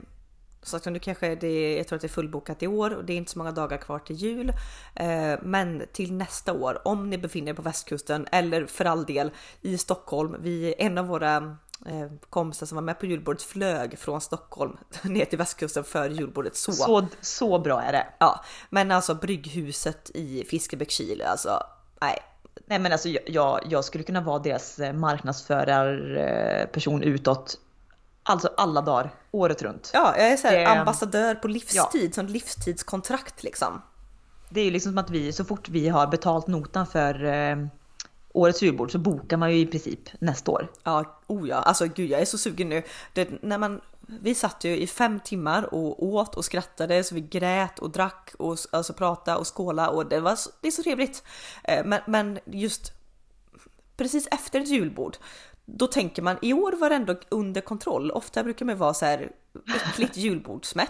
så att nu kanske det, jag tror att det är fullbokat i år och det är inte så många dagar kvar till jul. Eh, men till nästa år, om ni befinner er på västkusten eller för all del i Stockholm, vi, en av våra kompisar som var med på julbordet flög från Stockholm ner till västkusten för julbordet. Så, så, så bra är det. Ja, men alltså Brygghuset i Fiskebäckskil, alltså nej. Nej men alltså jag, jag skulle kunna vara deras eh, marknadsförarperson utåt Alltså alla dagar, året runt. Ja, jag är så det... ambassadör på livstid, ja. som livstidskontrakt liksom. Det är ju liksom som att vi, så fort vi har betalt notan för eh, årets julbord så bokar man ju i princip nästa år. Ja, oh ja, alltså gud jag är så sugen nu. Det, när man, vi satt ju i fem timmar och åt och skrattade så vi grät och drack och alltså pratade och skåla och det var det är så trevligt. Eh, men, men just precis efter ett julbord då tänker man i år var det ändå under kontroll. Ofta brukar man vara så här äckligt julbordsmätt.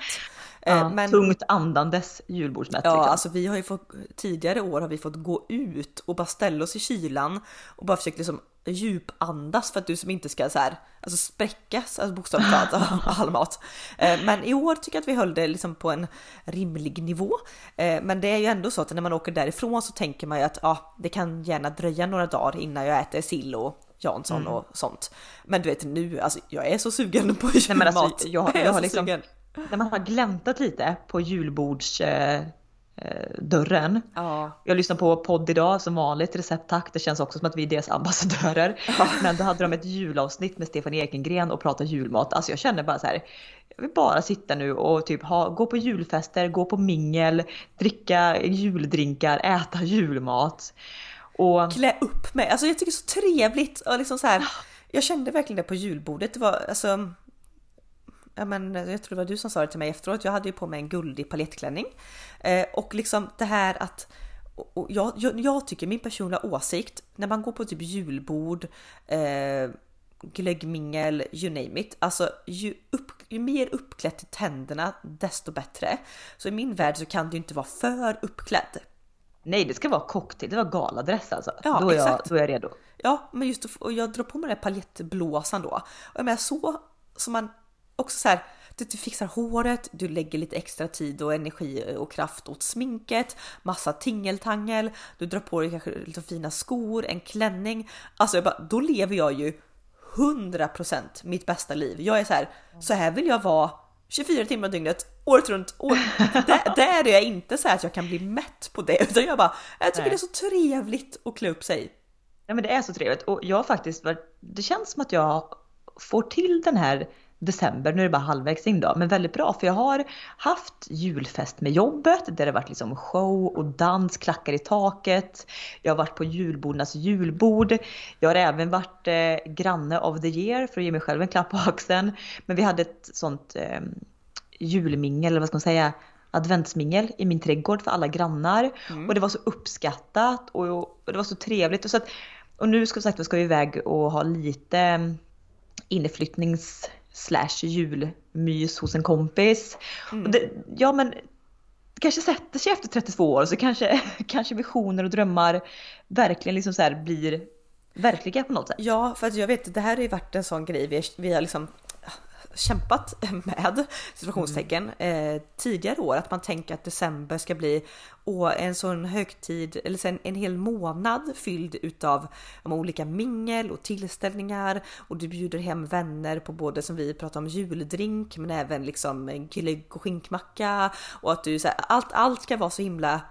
Ja, eh, men, tungt andandes julbordsmätt. Ja, liksom. alltså vi har ju fått tidigare år har vi fått gå ut och bara ställa oss i kylan och bara försöka liksom djupandas för att du som inte ska så här, alltså spräckas, alltså bokstavligt talat av all mat. Eh, men i år tycker jag att vi höll det liksom på en rimlig nivå. Eh, men det är ju ändå så att när man åker därifrån så tänker man ju att ja, det kan gärna dröja några dagar innan jag äter sill och Jansson mm. och sånt. Men du vet nu, alltså jag är så sugen på julmat. Nej, men alltså, jag, jag, jag har liksom, sugen. När man har gläntat lite på julbords eh, eh. Ja. Jag lyssnar på podd idag som vanligt, recept tack. Det känns också som att vi är deras ambassadörer. Ja. Men då hade de ett julavsnitt med Stefan Ekengren och prata julmat. Alltså jag känner bara så här. Jag vill bara sitta nu och typ ha, gå på julfester, gå på mingel, dricka juldrinkar, äta julmat. Och... Klä upp mig. Alltså jag tycker det är så trevligt och liksom så här. Jag kände verkligen det på julbordet. Det var alltså. Ja, men jag tror det var du som sa det till mig efteråt. Jag hade ju på mig en guldig paljettklänning eh, och liksom det här att jag, jag, jag, tycker min personliga åsikt när man går på typ julbord, eh, glöggmingel, you name it. Alltså ju, upp, ju mer uppklätt till tänderna desto bättre. Så i min värld så kan du inte vara för uppklädd. Nej, det ska vara cocktail, det var galadress alltså. Ja, då, är exakt. jag, då är jag redo. Ja, men just och jag drar på mig den här paljettblåsan då. Och jag menar så som man också så här, du, du fixar håret, du lägger lite extra tid och energi och kraft åt sminket, massa tingeltangel, du drar på dig kanske lite fina skor, en klänning. Alltså jag bara, då lever jag ju 100% mitt bästa liv. Jag är så här, så här vill jag vara 24 timmar dygnet, året runt. År, där, där är jag inte så att jag kan bli mätt på det utan jag bara, jag tycker Nej. det är så trevligt att klä upp sig. Ja men det är så trevligt och jag har faktiskt varit, det känns som att jag får till den här december, nu är det bara halvvägs in då, men väldigt bra för jag har haft julfest med jobbet där det varit liksom show och dans, klackar i taket. Jag har varit på julbordarnas julbord. Jag har även varit eh, granne of the year för att ge mig själv en klapp på axeln. Men vi hade ett sånt eh, julmingel, eller vad ska man säga, adventsmingel i min trädgård för alla grannar. Mm. Och det var så uppskattat och, och, det var så trevligt. Och, så att, och nu ska, sagt, ska vi iväg och ha lite eh, inflyttnings slash julmys hos en kompis. Mm. Det, ja men det kanske sätter sig efter 32 år så kanske, kanske visioner och drömmar verkligen liksom så blir verkliga på något sätt. Ja, för att jag vet det här har ju varit en sån grej vi, vi har liksom kämpat med situationstecken mm. eh, tidigare år att man tänker att december ska bli och en sån högtid eller sen en hel månad fylld utav olika mingel och tillställningar och du bjuder hem vänner på både som vi pratar om juldrink men även liksom glögg och skinkmacka och att du så här, allt, allt ska vara så himla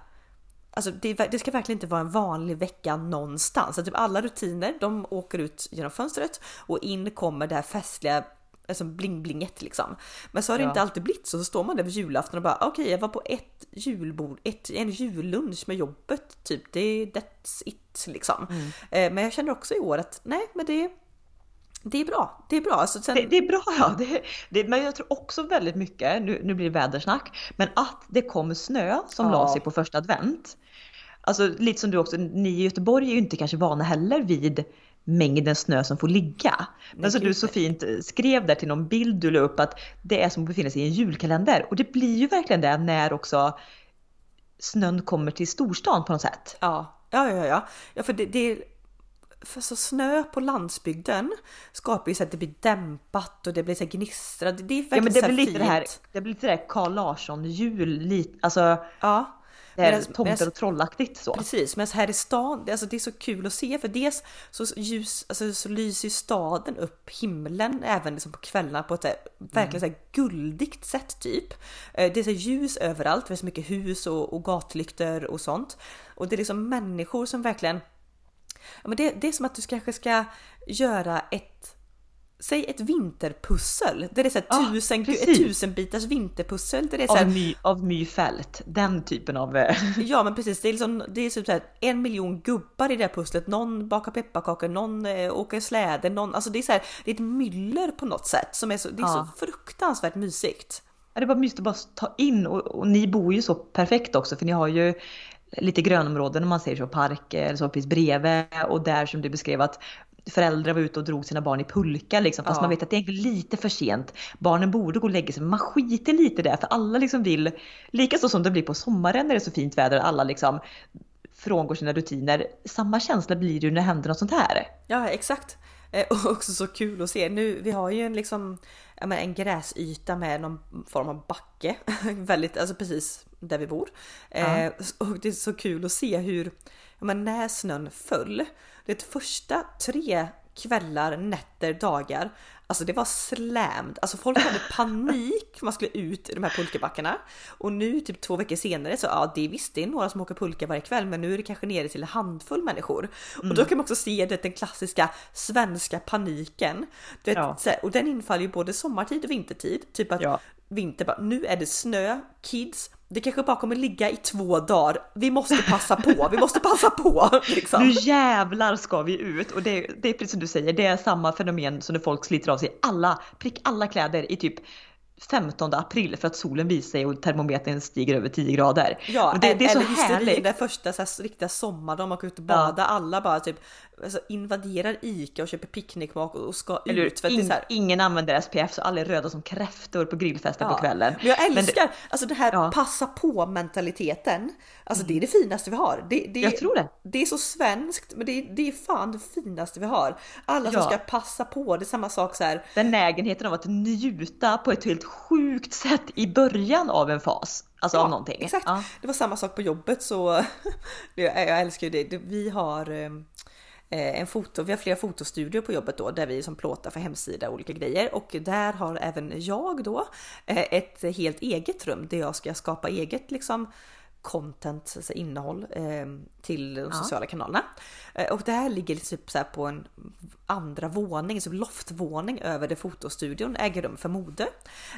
Alltså det, det, ska verkligen inte vara en vanlig vecka någonstans. Att typ alla rutiner de åker ut genom fönstret och in kommer det här festliga alltså bling-blinget liksom. Men så har det Ja. inte alltid blivit så. Så står man där vid julafton och bara okej jag var på ett julbord, ett, en jullunch med jobbet typ. Det, that's it liksom. Mm. Eh, men jag känner också i år att nej men det, det är bra. Det är bra. Alltså, sen, Det, det är bra ja, det, det, men jag tror också väldigt mycket, nu, nu blir det vädersnack, men att det kom snö som Ja. la sig på första advent. Alltså lite som du också, ni i Göteborg är ju inte kanske vana heller vid mängden snö som får ligga. Men gud, du så fint eh, skrev där till någon bild du la upp att det är som att befinna sig i en julkalender. Och det blir ju verkligen det när också snön kommer till storstan på något sätt. Ja, ja, ja, ja. ja för det, det för så snö på landsbygden skapar ju så att det blir dämpat och det blir så här gnistrande. Det är Ja verkligen men det blir lite det här, fint. det blir lite det här Carl Larsson jul, alltså Ja, det här Medans- tomtar medans- och trollaktigt så. precis. Men här i stan, det, alltså det är så kul att se för dels så ljus, alltså så lyser staden upp himlen även liksom på kvällarna på ett här, verkligen så här guldigt sätt typ. Eh, Det är så ljus överallt, det är så mycket hus och, och gatlyktor och sånt. Och det är liksom människor som verkligen Ja, men det, det är som att du kanske ska göra ett Säg ett vinterpussel. Det är så här Ja, tusen, ett precis. tusen bitars vinterpussel. Det är så Av här, My, av My Fält, den typen av... eh, ja men precis, det är, liksom, det är typ så här, en miljon gubbar i det här pusslet. Någon bakar pepparkakor, någon eh, åker släde, någon, alltså det är så här, det är ett myller på något sätt som är så, det är Ja. så fruktansvärt mysigt. Ja, det var mysigt att bara ta in och, och ni bor ju så perfekt också för ni har ju lite grönområden om man säger så, parker eller så precis bredvid och där som du beskrev att föräldrar var ute och drog sina barn i pulka liksom fast Ja. man vet att det är lite för sent. Barnen borde gå och lägga sig men man skiter lite där för alla liksom vill, lika så som det blir på sommaren när det är så fint väder alla liksom frångår sina rutiner. Samma känsla blir det ju när det händer något sånt här. Ja exakt. Eh, Och också så kul att se. Nu, vi har ju en, liksom, ja, men en gräsyta med någon form av backe. Väldigt, alltså precis där vi bor. Eh, och det är så kul att se hur, ja, men när snön föll. Det första tre kvällar, nätter, dagar. Alltså det var slammed. Alltså folk hade panik man skulle ut i de här pulkabackarna. Och nu typ två veckor senare så ja, det är visst det är några som åker pulka varje kväll men nu är det kanske nere till en handfull människor. Och då kan man också se det, den klassiska svenska paniken. Du vet, Ja. och den infaller ju både sommartid och vintertid. Typ att Ja. Vinter bara, nu är det snö, kids, det kanske bara kommer ligga i två dagar. Vi måste passa på, vi måste passa på. Liksom. Nu jävlar ska vi ut! Och det, det är precis som du säger, det är samma fenomen som när folk sliter av sig alla, prick alla kläder i typ 15 april för att solen visar sig och termometern stiger över 10 grader. Ja, det, det är så eller härligt. den första så här, riktiga sommaren, de åker ut och bada, alla bara typ alltså, invaderar ICA och köper picknickmak och ska Eller ut. För att det är In, Ingen använder SPF så alla är röda som kräftor på grillfesten på kvällen. Men jag Men älskar alltså det här Ja. passa på mentaliteten. Alltså det är det finaste vi har. Det, det, Jag tror det. Det är så svenskt, men det, är- det är fan det finaste vi har. Alla som Ja. ska passa på, det är samma sak så här. Benägenheten av att njuta på ett helt sjukt sätt i början av en fas. Alltså av någonting. Exakt. Ja. Det var samma sak på jobbet så jag, jag älskar ju det. Det- Vi har eh, en foto, vi har flera fotostudior på jobbet då där vi som plåtar för hemsida och olika grejer och där har även jag då eh, ett helt eget rum där jag ska skapa eget liksom content, alltså innehåll eh, till de sociala kanalerna. Eh, och det här ligger typ så på en andra våning, så loftvåning över där fotostudion äger rum för mode.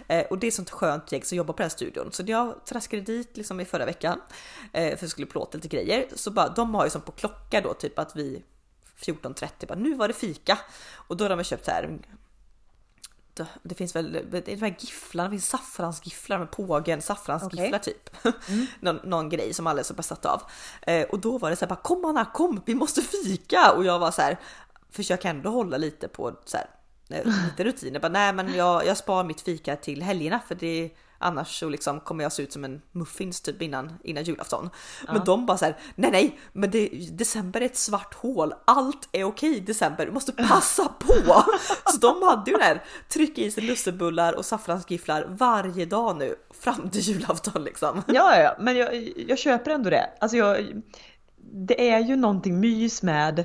Eh, och det är sånt skönt gäng som jobbar på den här studion. Så när jag traskade dit liksom i förra veckan eh, för jag skulle plåta lite grejer så bara, de har ju som på klocka då typ att vi 14.30 bara nu var det fika och då har de köpt så här det finns väl det är de här gifflarna, det finns saffransgifflar med pågen, saffransgifflar typ. någon, någon grej som alla är så besatt av. Eh, och då var det så här bara kom Anna, kom, vi måste fika! Och jag var så här, försöker ändå hålla lite på så här, eh, lite rutiner. Bara, nej men jag, jag spar mitt fika till helgerna för det Annars så liksom kommer jag se ut som en muffins typ innan, innan julafton. Men de bara så här, nej nej, men det, december är ett svart hål. Allt är okej i december, du måste passa på. så de hade ju den här, trycka i sig lussebullar och saffransgifflar varje dag nu fram till julafton liksom. Ja, ja, ja, men jag, jag köper ändå det. Alltså jag, det är ju någonting mys med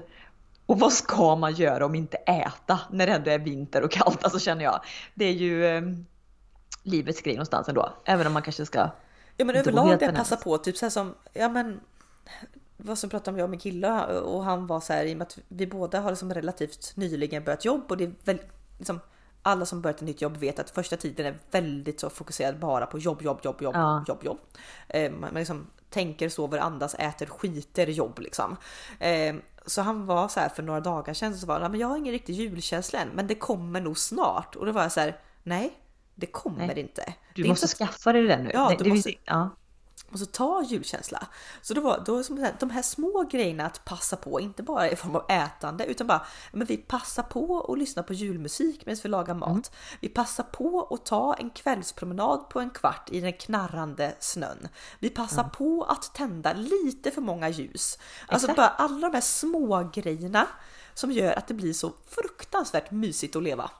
och vad ska man göra om inte äta när det ändå är vinter och kallt? Alltså känner jag. Det är ju eh, livets grej någonstans ändå. Även om man kanske ska... Ja men överlag det passa på, typ så här som, ja men vad som pratade om jag min kille och han var så här i och med att vi båda har liksom relativt nyligen börjat jobb och det är väl liksom alla som börjat ett nytt jobb vet att första tiden är väldigt så fokuserad bara på jobb, jobb, jobb, jobb, Ja. jobb, jobb. Eh, man liksom tänker, sover, andas, äter, skiter, jobb liksom. Eh, så han var så här för några dagar sedan så var han, men jag har ingen riktig julkänsla än, men det kommer nog snart. Och då var jag så här, nej, det kommer Nej. inte. Du det måste inte skaffa dig den nu. Ja, det, du det måste- ja. och så ta julkänsla. Så det var då som här, de här små grejerna att passa på, inte bara i form av ätande utan bara men vi passar på att lyssna på julmusik medan vi lagar mat. Vi passar på att ta en kvällspromenad på en kvart i den knarrande snön. Vi passar på att tända lite för många ljus. Alltså Exakt. bara alla de här små grejerna som gör att det blir så fruktansvärt mysigt att leva.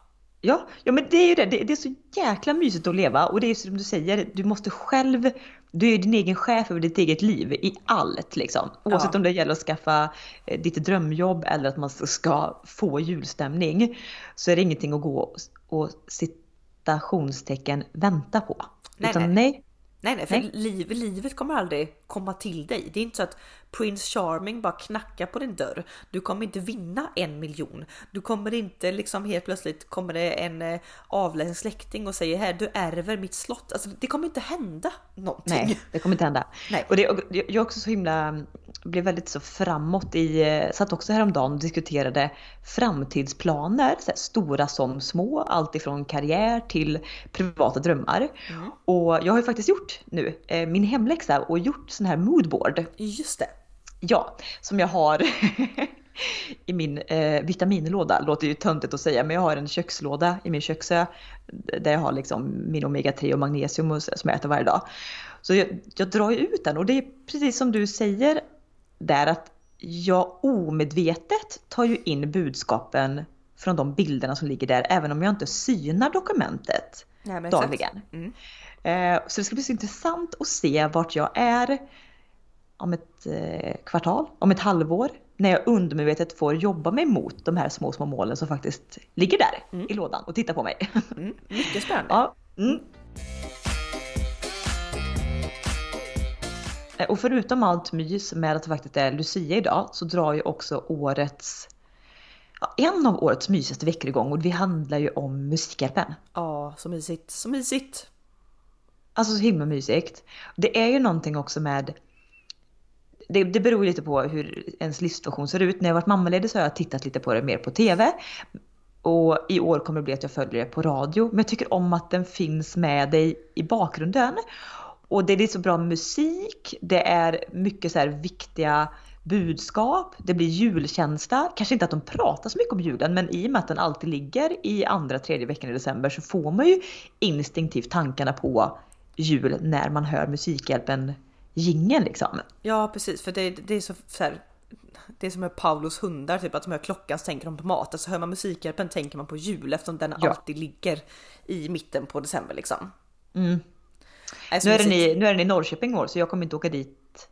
Ja, ja men det är ju det. det. Det är så jäkla mysigt att leva och det är som du säger, du måste själv, du är din egen chef över ditt eget liv i allt liksom. Oavsett Ja. om det gäller att skaffa eh, ditt drömjobb eller att man ska få julstämning så är det ingenting att gå och citationstecken vänta på. Nej, Utan nej. nej, Nej, nej, för Nej. Liv, livet kommer aldrig komma till dig. Det är inte så att Prince Charming bara knackar på din dörr. Du kommer inte vinna en miljon. Du kommer inte liksom helt plötsligt kommer det en eh, avlägsen släkting och säger här du ärver mitt slott. Alltså det kommer inte hända någonting. Nej, det kommer inte hända. Nej. Och det, och jag är också så himla, blev väldigt så framåt i, eh, satt också häromdagen och diskuterade framtidsplaner, här, stora som små, allt ifrån karriär till privata drömmar. Mm. Och jag har ju faktiskt gjort nu eh, min hemläxa och gjort sån här moodboard. Just det. Ja, som jag har i min eh, vitaminlåda. Låter ju töntigt att säga, men jag har en kökslåda i min köksö där jag har liksom min omega-3 och magnesium och, som jag äter varje dag. Så jag, jag drar ju ut den och det är precis som du säger där att jag omedvetet tar ju in budskapen från de bilderna som ligger där även om jag inte synar dokumentet exakt. dagligen. Mm. Eh, Så det ska bli så intressant att se vart jag är om ett eh, kvartal, om ett halvår. När jag undermedvetet får jobba mig mot de här små, små målen som faktiskt ligger där i lådan och tittar på mig. Mm. Mycket spännande. ja. mm. Eh, Och förutom allt mys med att det faktiskt är Lucia idag så drar ju också årets ja, en av årets mysigaste veckor igång och det handlar ju om Musikhjälpen. Ja, så mysigt. Så mysigt. Alltså så himla mysigt. Det är ju någonting också med det, det beror lite på hur ens livssituation ser ut. När jag varit mammaledig så har jag tittat lite på det mer på TV. Och i år kommer det bli att jag följer det på radio. Men jag tycker om att den finns med dig i bakgrunden. Och det är så bra musik. Det är mycket så här viktiga budskap. Det blir julkänsla. Kanske inte att de pratar så mycket om julen men i och med att den alltid ligger i andra, tredje veckan i december så får man ju instinktivt tankarna på jul när man hör Musikhjälpen jingeln liksom. Ja, precis. För det, det är så, så här, det är som med Paulos hundar, typ att de hör klockan så tänker de på mat. Alltså hör man Musikhjälpen tänker man på jul eftersom den Ja. alltid ligger i mitten på december liksom. Mm. Alltså, Nu är, den i, nu är den i Norrköping år så jag kommer inte åka dit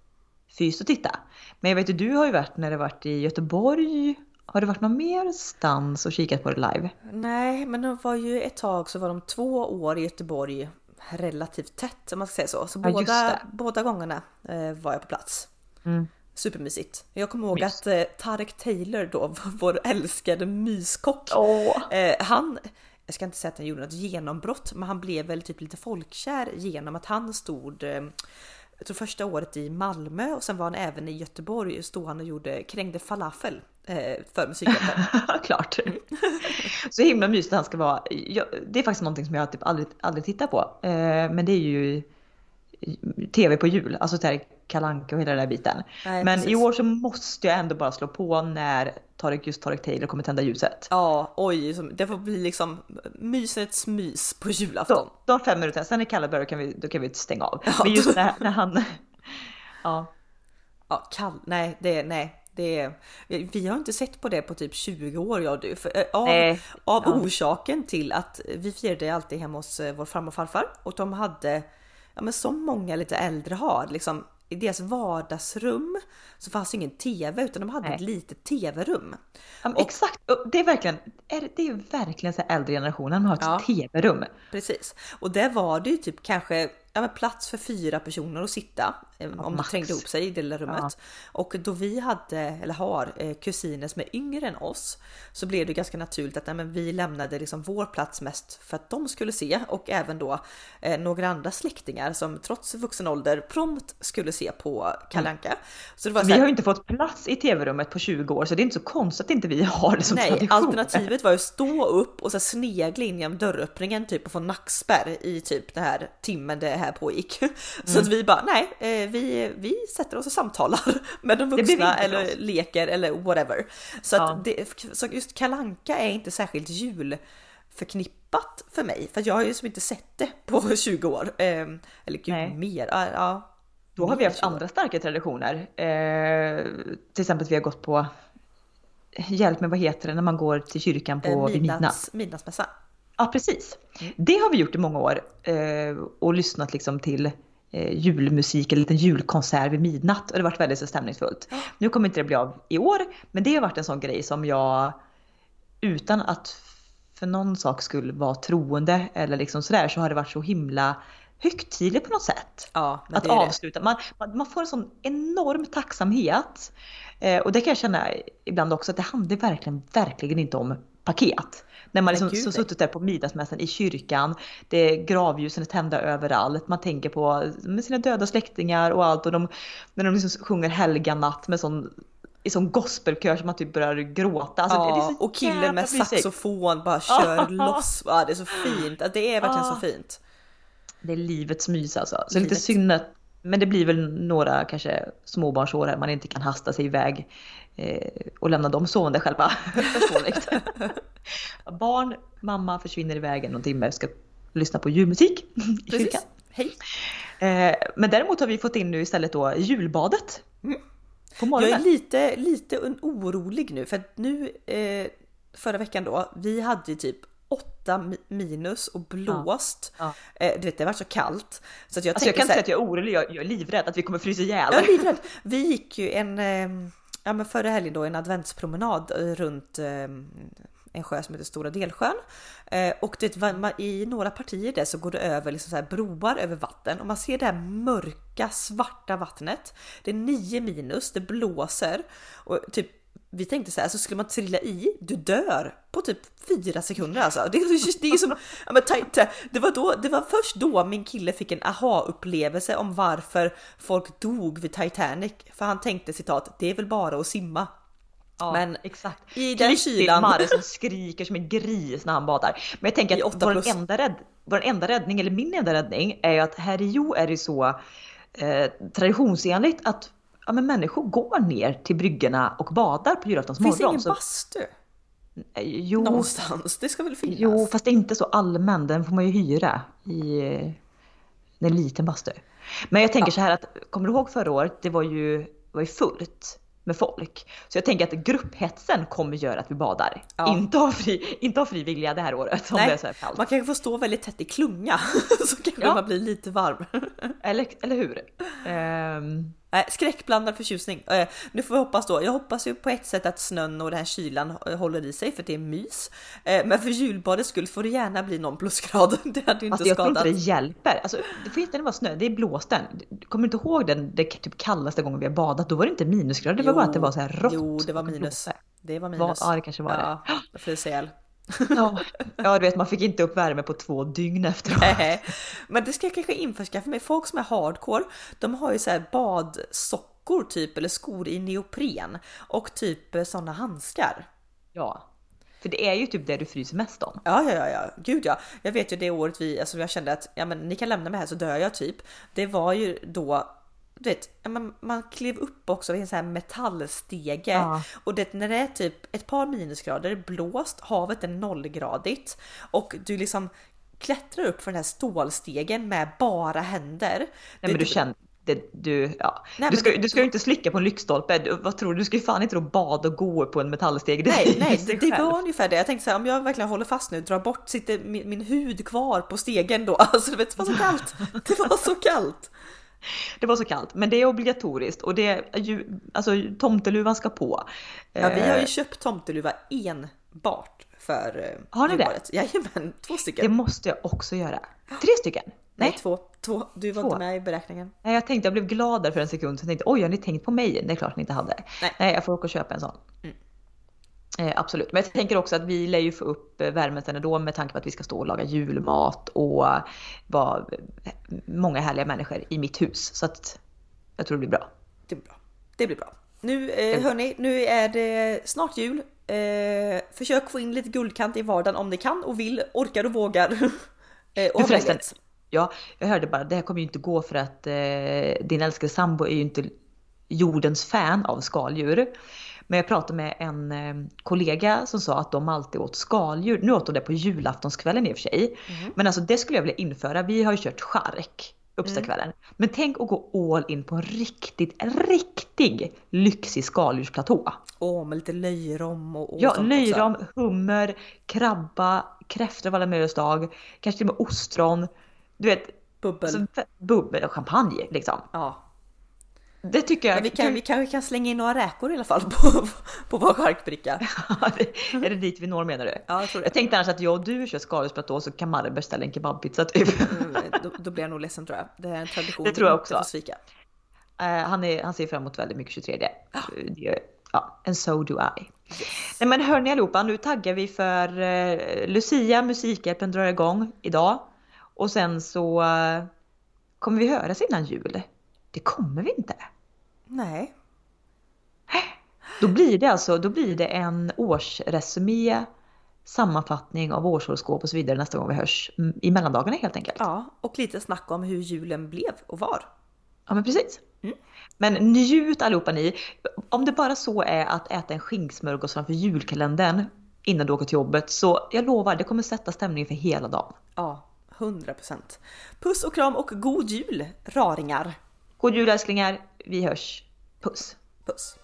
fys och titta. Men jag vet ju du har ju varit när det varit i Göteborg. Har du varit någon mer stans och kikat på det live? Nej, men det var ju ett tag så var de två år i Göteborg relativt tätt om man ska säga så. Så Ja, båda, båda gångerna eh, var jag på plats. Mm. Supermysigt. Jag kommer ihåg Mys. att eh, Tarek Taylor då, vår älskade myskock, Åh! eh, han jag ska inte säga att han gjorde något genombrott, men han blev väl typ lite folkkär genom att han stod eh, jag tror första året i Malmö och sen var han även i Göteborg stod han och gjorde krängde falafel för musikhjälpen. Klart. Så himla mysigt han ska vara. Jag, det är faktiskt någonting som jag typ aldrig, aldrig tittar på. Eh, men det är ju TV på jul, alltså så här Kalanka och hela den där biten. Nej, men precis. i år så måste jag ändå bara slå på när Tarek, just Tarek Taylor kommer tända ljuset. Ja, oj, det får bli liksom mysets mys på julafton. Så, de fem minuterna, sen är Kalle börjar kan vi, då kan vi stänga av. Ja. Men just när, när han... Ja, Ja, kall, nej, det, nej, det är, vi har inte sett på det på typ 20 år jag och du. För, eh, av Nej. av Ja. orsaken till att vi firade alltid hemma hos eh, vår farmor och farfar och de hade, ja men som många lite äldre har, liksom i deras vardagsrum så fanns ingen TV utan de hade Nej. ett litet TV-rum. Ja, exakt. Det är verkligen, är, det är verkligen så äldre generationen, har ett Ja. TV-rum. Precis. Och där var det ju typ kanske ja, men plats för fyra personer att sitta eh, om det trängde ihop sig i det lilla rummet. Och då vi hade, eller har, eh, kusiner som är yngre än oss så blev det ganska naturligt att nej, men vi lämnade liksom vår plats mest för att de skulle se och även då eh, några andra släktingar som trots vuxen ålder prompt skulle se på Kalanka. Mm. Så det var vi har ju inte fått plats i tv-rummet på 20 år så det är inte så konstigt att inte vi har det som Nej, tradition. alternativet var ju att stå upp och så snegla in genom dörröppningen typ och få nackspärr i typ det här timmen det här pågick. Så mm. att vi bara nej, eh, vi, vi sätter oss och samtalar med de vuxna eller oss. leker eller whatever. Så, ja. att det, så just kalanka är inte särskilt julförknippat för mig, för jag har ju som inte sett det på 20 år. Ehm, eller gud, nej. mer. Ja, Då har vi haft andra starka traditioner. Eh, till exempel att vi har gått på hjälp med vad heter det när man går till kyrkan på eh, midnatt? Midnattsmässa. Ja precis. Det har vi gjort i många år eh, och lyssnat liksom till eh, julmusik, en liten julkonsert vid midnatt och det har varit väldigt så stämningsfullt. Nu kommer inte det bli av i år, men det har varit en sån grej som jag utan att för någon sak skulle vara troende eller liksom sådär så har det varit så himla högtidligt på något sätt. Ja, att avsluta. Man, man, man, får en sån enorm tacksamhet. Eh, och det kan jag känna ibland också att det handlar verkligen, verkligen inte om paket. När man liksom så suttit där på middagsmässan i kyrkan, det gravljusen är tända överallt, man tänker på med sina döda släktingar och allt och de, när de liksom sjunger helga natt med sån i sån gospelkör som man typ börjar gråta. Alltså, ja, är och killen med saxofon bara kör loss. Ja, det är så fint. Det är verkligen så fint. Det är livets mys alltså. Så Livet. lite synd att, men det blir väl några kanske småbarnsår här man inte kan hasta sig iväg eh, och lämna dem sovande själva. Förståeligt. Barn, mamma försvinner iväg en timme och ska lyssna på julmusik i kyrkan. Hej. Eh, men däremot har vi fått in nu istället då julbadet. Mm. Jag är lite, lite orolig nu för att nu eh, förra veckan då, vi hade ju typ 8 minus och blåst. Ja. Ja. Eh, du vet det var så kallt. Så att jag, alltså jag kan inte säga att jag är orolig, jag, jag, är livrädd att vi kommer frysa ihjäl. Jag är livrädd. Vi gick ju en, eh, ja men förra helgen då en adventspromenad eh, runt eh, en sjö som heter Stora Delsjön. Eh, och det, i några partier där så går det över liksom så broar över vatten och man ser det här mörka svarta vattnet. Det är 9 minus, det blåser och typ vi tänkte så här, så skulle man trilla i, du dör på typ fyra sekunder alltså. Det, det är som, ja, men, det, var då, det var först då min kille fick en aha-upplevelse om varför folk dog vid Titanic. För han tänkte citat, det är väl bara att simma. Ja, men exakt. i den kylan. Mare som skriker som en gris när han badar. Men jag tänker att vår enda, rädd, vår enda räddning, eller min enda räddning, är ju att här i Jo är det så eh, traditionsenligt att ja, men människor går ner till bryggorna och badar på julaftons morgon. Finns det ingen bastu? Eh, jo, Någonstans, det ska väl finnas? Jo, fast det är inte så allmän. Den får man ju hyra i en liten bastu. Men jag tänker ja. så här att, kommer du ihåg förra året? Det var ju, var ju fullt med folk. Så jag tänker att grupphetsen kommer göra att vi badar. Ja. Inte, av fri, inte av fri vilja det här året om Nej, det är så här kallt. Man kanske får stå väldigt tätt i klunga så kanske ja. man blir lite varm. eller, eller hur? Um, Nej, skräckblandad förtjusning. Eh, nu får vi hoppas då. Jag hoppas ju på ett sätt att snön och den här kylan håller i sig för det är mys. Eh, men för julbadets skull får det gärna bli någon plusgrad. Det hade ju inte alltså, jag skadat. Jag tror inte det hjälper. Alltså, det får inte vara snö, det är blåsten. Kommer du inte ihåg den det typ kallaste gången vi har badat? Då var det inte minusgrader, det var bara att det var så här rått. Jo, det var minus. Det var minus. ja, det kanske var ja, det. Jag. Ja, ja, du vet man fick inte upp värme på två dygn efteråt. Men det ska jag kanske införskaffa mig. Folk som är hardcore, de har ju så här badsockor typ eller skor i neopren och typ sådana handskar. Ja, för det är ju typ det du fryser mest om. Ja, ja, ja, ja. gud ja. Jag vet ju det året vi, alltså jag kände att ja, men ni kan lämna mig här så dör jag typ. Det var ju då du vet, man, man klev upp också i en sån här metallstege ja. och det, när det är typ ett par minusgrader, blåst, havet är nollgradigt och du liksom klättrar upp för den här stålstegen med bara händer. Nej men du känner det, du, ja. Nej, du, ska, det, du ska ju inte slicka på en lyktstolpe. Du, vad tror du? Du ska ju fan inte då bada och gå på en metallsteg. Nej, nej det, det var ungefär det. Jag tänkte så här, om jag verkligen håller fast nu, drar bort, sitter min, min hud kvar på stegen då? Alltså, vet, det var så kallt. Det var så kallt. Det var så kallt, men det är obligatoriskt och det är ju, alltså tomteluvan ska på. Ja, vi har ju eh, köpt tomteluva enbart för eh, Har ni det? Jajamän, två stycken. Det måste jag också göra. Tre stycken? Nej, Nej två. Två. Du var Två. inte med i beräkningen. Nej, jag tänkte, jag blev glad där för en sekund. Så jag tänkte, oj, har ni tänkt på mig? Det är klart ni inte hade. Nej. Nej, jag får åka och köpa en sån. Mm. Eh, absolut. Men jag tänker också att vi lär ju få upp eh, värmen sen ändå med tanke på att vi ska stå och laga julmat och vara eh, många härliga människor i mitt hus. Så att jag tror det blir bra. Det blir bra. Det blir bra. Nu eh, hörni, nu är det snart jul. Eh, försök få in lite guldkant i vardagen om ni kan och vill, orkar och vågar. eh, och förresten, ja, jag hörde bara, det här kommer ju inte gå för att eh, din älskade sambo är ju inte jordens fan av skaldjur. Men jag pratade med en eh, kollega som sa att de alltid åt skaldjur. Nu åt de det på julaftonskvällen i och för sig. Men alltså det skulle jag vilja införa. Vi har ju kört chark uppstakvällen. Men tänk att gå all in på en riktigt, riktig lyxig skaldjursplatå. Åh, med lite löjrom och, och Ja, löjrom, hummer, krabba, kräftor av alla möjliga slag. Kanske till och med ostron. Du vet, Bubbel. alltså, bubbel och champagne liksom. ja. Det tycker jag. Men vi, kan, vi kanske kan slänga in några räkor i alla fall på, på vår charkbricka. är det dit vi når menar du? Ja, jag tror det. Jag tänkte annars att jag och du kör skaldjursplatå så kan Marre beställa en kebabpizza typ. Mm, då, då blir jag nog ledsen tror jag. Det är en tradition Det tror jag också. svika. Eh, han, är, han ser fram emot väldigt mycket 23. Det är, ja, and so do I. Nej men hörni allihopa, nu taggar vi för eh, Lucia, Musikhjälpen drar igång idag. Och sen så eh, kommer vi höras innan jul. Det kommer vi inte. Nej. Då blir det alltså då blir det en årsresumé, sammanfattning av årshoroskop och så vidare nästa gång vi hörs. I mellandagarna helt enkelt. Ja, och lite snack om hur julen blev och var. Ja men precis. Mm. Men njut allihopa ni. Om det bara så är att äta en skinksmörgås framför julkalendern innan du åker till jobbet så jag lovar det kommer sätta stämningen för hela dagen. Ja, 100 procent. Puss och kram och god jul, raringar. God jul älsklingar. Vi hörs. Puss. Puss.